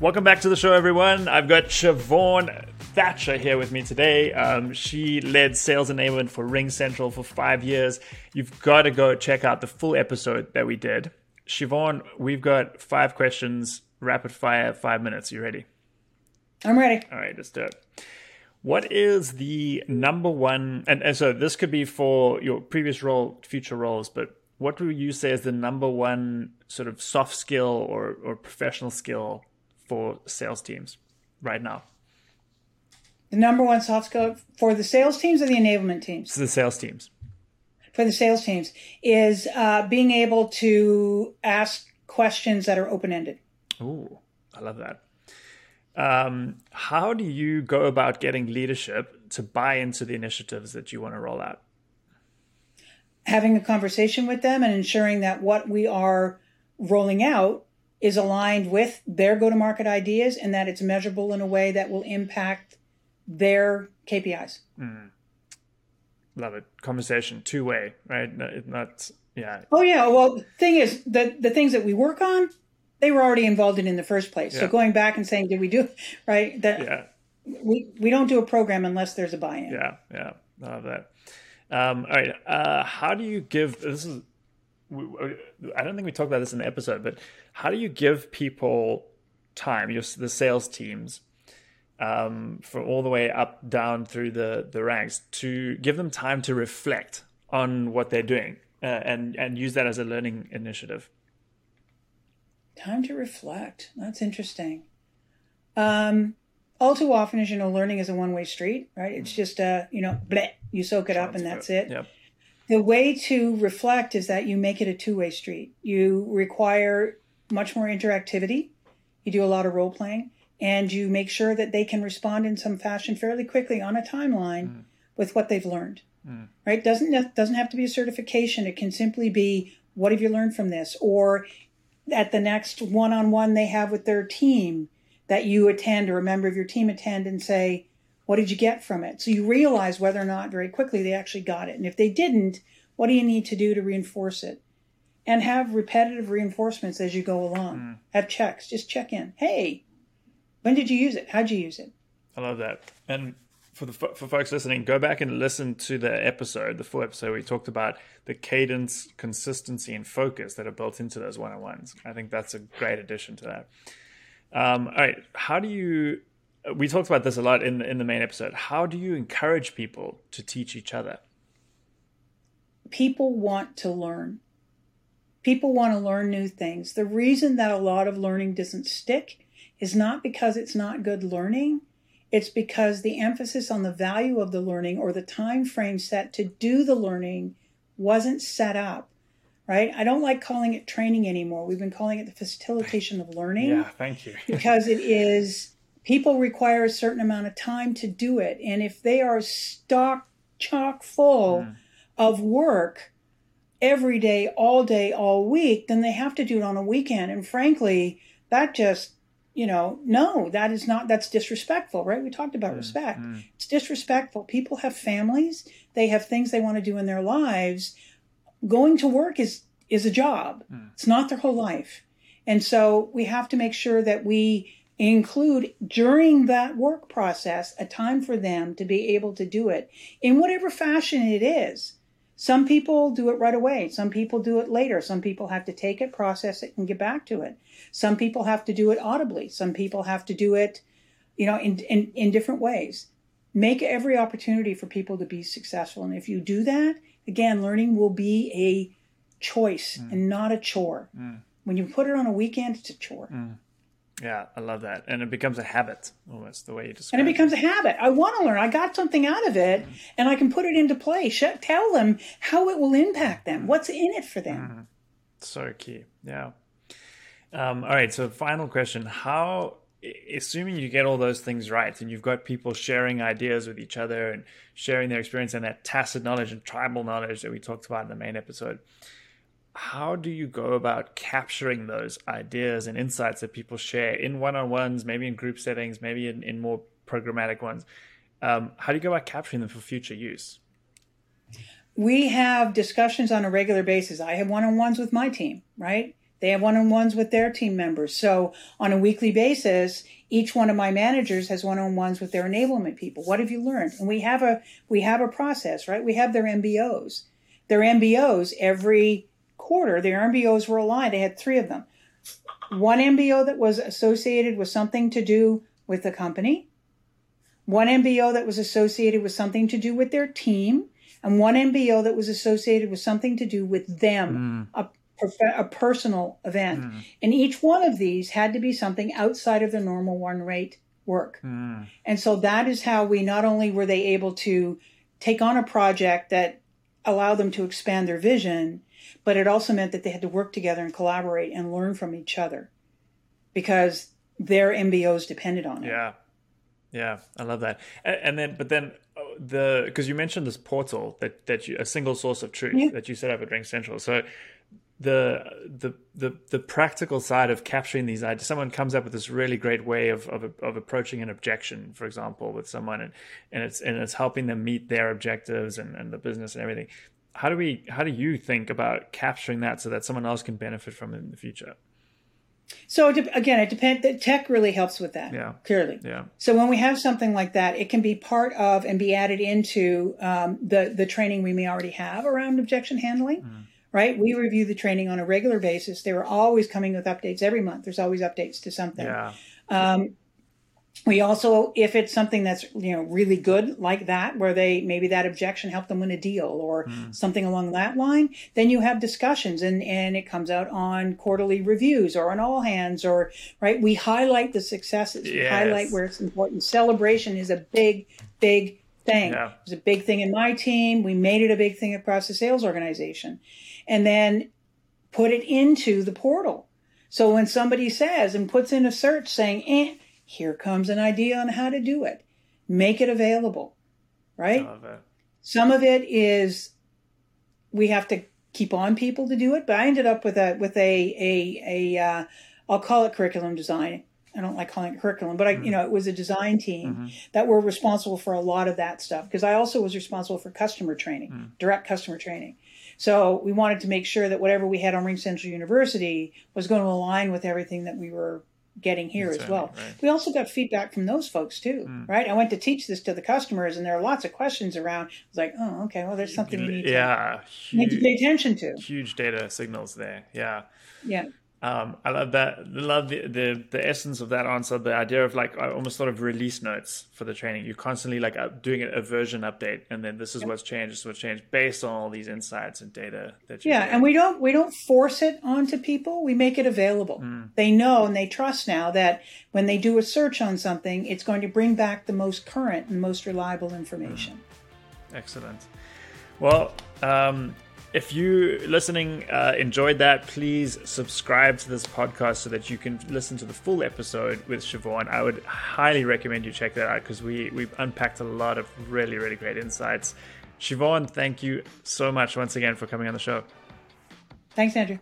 Welcome back to the show, everyone. I've got Sheevaun Thatcher here with me today. Um, she led sales enablement for Ring Central for five years. You've got to go check out the full episode that we did. Sheevaun, we've got five questions, rapid fire, five minutes. You ready? I'm ready. All right, let's do it. What is the number one, and, and so this could be for your previous role, future roles, but what would you say is the number one sort of soft skill or, or professional skill for sales teams right now? The number one soft skill for the sales teams or the enablement teams? So the sales teams. For the sales teams is uh, being able to ask questions that are open ended. Ooh, I love that. Um, how do you go about getting leadership to buy into the initiatives that you want to roll out? Having a conversation with them and ensuring that what we are rolling out is aligned with their go to market ideas and that it's measurable in a way that will impact their KPIs. Mm. Love it. Conversation, two way, right? Not, not, yeah. Oh, yeah. Well, thing is, the, the things that we work on, they were already involved in in the first place. Yeah. So going back and saying, did we do right? That yeah. we we don't do a program unless there's a buy-in. Yeah, yeah, I love that. Um, all right, uh, how do you give? This is I don't think we talked about this in the episode, but how do you give people time, your the sales teams, um, from all the way up down through the the ranks, to give them time to reflect on what they're doing uh, and and use that as a learning initiative? Time to reflect. That's interesting. Um, all too often, as you know, learning is a one way street, right? It's just uh, you know, bleh, you soak it up and that's it. Yep. The way to reflect is that you make it a two way street. You require much more interactivity. You do a lot of role playing and you make sure that they can respond in some fashion fairly quickly on a timeline mm. with what they've learned. Mm. Right? Doesn't doesn't have to be a certification. It can simply be what have you learned from this or at the next one-on-one they have with their team that you attend or a member of your team attend and say, what did you get from it? So you realize whether or not very quickly they actually got it. And if they didn't, what do you need to do to reinforce it? And have repetitive reinforcements as you go along. Mm. Have checks. Just check in. Hey, when did you use it? How'd you use it? I love that. And for the for folks listening, go back and listen to the episode, the full episode we talked about the cadence, consistency, and focus that are built into those one on ones. I think that's a great addition to that. Um, all right, how do you we talked about this a lot in in the main episode. How do you encourage people to teach each other? People want to learn. People want to learn new things. The reason that a lot of learning doesn't stick is not because it's not good learning. It's because the emphasis on the value of the learning or the time frame set to do the learning wasn't set up right? I don't like calling it training anymore. We've been calling it the facilitation of learning. Yeah, thank you. because it is people require a certain amount of time to do it. And if they are stock chock full mm. of work every day, all day, all week, then they have to do it on a weekend. And frankly, that just, you know, no, that is not, that's disrespectful, right? We talked about mm. respect. Mm. It's disrespectful. People have families, they have things they want to do in their lives. Going to work is, is a job. Mm. It's not their whole life. And so we have to make sure that we include during that work process a time for them to be able to do it in whatever fashion it is. Some people do it right away. Some people do it later. Some people have to take it, process it, and get back to it. Some people have to do it audibly. Some people have to do it, you know, in, in, in different ways. Make every opportunity for people to be successful. And if you do that, again, learning will be a choice mm. and not a chore. Mm. When you put it on a weekend, it's a chore. Mm. Yeah, I love that. And it becomes a habit almost the way you describe And it becomes a habit. I want to learn. I got something out of it mm-hmm. and I can put it into play. Tell them how it will impact them, what's in it for them. Mm-hmm. So key. Yeah. Um, all right. So, final question How, assuming you get all those things right and you've got people sharing ideas with each other and sharing their experience and that tacit knowledge and tribal knowledge that we talked about in the main episode, how do you go about capturing those ideas and insights that people share in one-on-ones maybe in group settings maybe in, in more programmatic ones um, how do you go about capturing them for future use we have discussions on a regular basis i have one-on-ones with my team right They have one on ones with their team members. So on a weekly basis, each one of my managers has one on ones with their enablement people. What have you learned? And we have a we have a process, right? We have their MBOs. Their MBOs every quarter, their MBOs were aligned. They had three of them. One MBO that was associated with something to do with the company, one MBO that was associated with something to do with their team, and one MBO that was associated with something to do with them, mm. a, a, personal event. Mm. And each one of these had to be something outside of the normal one rate work. Mm. And so that is how we not only were they able to take on a project that allowed them to expand their vision, but it also meant that they had to work together and collaborate and learn from each other because their MBOs depended on it. Yeah. Yeah, I love that. And then, but then uh, the because you mentioned this portal that that you a single source of truth yeah. that you set up at Ring Central. So the the the the practical side of capturing these ideas. Someone comes up with this really great way of of, of approaching an objection, for example, with someone, and, and it's and it's helping them meet their objectives and, and the business and everything. How do we? How do you think about capturing that so that someone else can benefit from it in the future? So again, it depends. Tech really helps with that. Yeah. Clearly. Yeah. So when we have something like that, it can be part of and be added into um, the the training we may already have around objection handling. Mm. Right. We review the training on a regular basis. They were always coming with updates every month. There's always updates to something. Yeah. Um, we also, if it's something that's you know really good like that, where they maybe that objection helped them win a deal or mm. something along that line, then you have discussions and and it comes out on quarterly reviews or on all hands or right. We highlight the successes. Yes. We highlight where it's important. Celebration is a big, big thing. Yeah. It was a big thing in my team. We made it a big thing across the sales organization, and then put it into the portal. So when somebody says and puts in a search saying, eh here comes an idea on how to do it. Make it available, right? Some of it is we have to keep on people to do it, but I ended up with a with a a a uh, I'll call it curriculum design. I don't like calling it curriculum, but I, mm-hmm. you know, it was a design team mm-hmm. that were responsible for a lot of that stuff because I also was responsible for customer training, mm-hmm. direct customer training. So we wanted to make sure that whatever we had on Ring Central University was going to align with everything that we were getting here as well. Right. We also got feedback from those folks too, mm. right? I went to teach this to the customers, and there are lots of questions around. It's like, oh, okay, well, there's something you need yeah, to, huge, need to pay attention to. Huge data signals there. Yeah. Yeah. Um, I love that. Love the, the, the essence of that answer. The idea of like I almost sort of release notes for the training. You're constantly like doing a version update, and then this is yep. what's changed. This is what's changed based on all these insights and data that you. Yeah, and we don't we don't force it onto people. We make it available. Mm. They know and they trust now that when they do a search on something, it's going to bring back the most current and most reliable information. Mm. Excellent. Well, um, if you listening uh, enjoyed that, please subscribe to this podcast so that you can listen to the full episode with Sheevaun. I would highly recommend you check that out because we we've unpacked a lot of really really great insights. Sheevaun, thank you so much once again for coming on the show. Thanks, Andrew.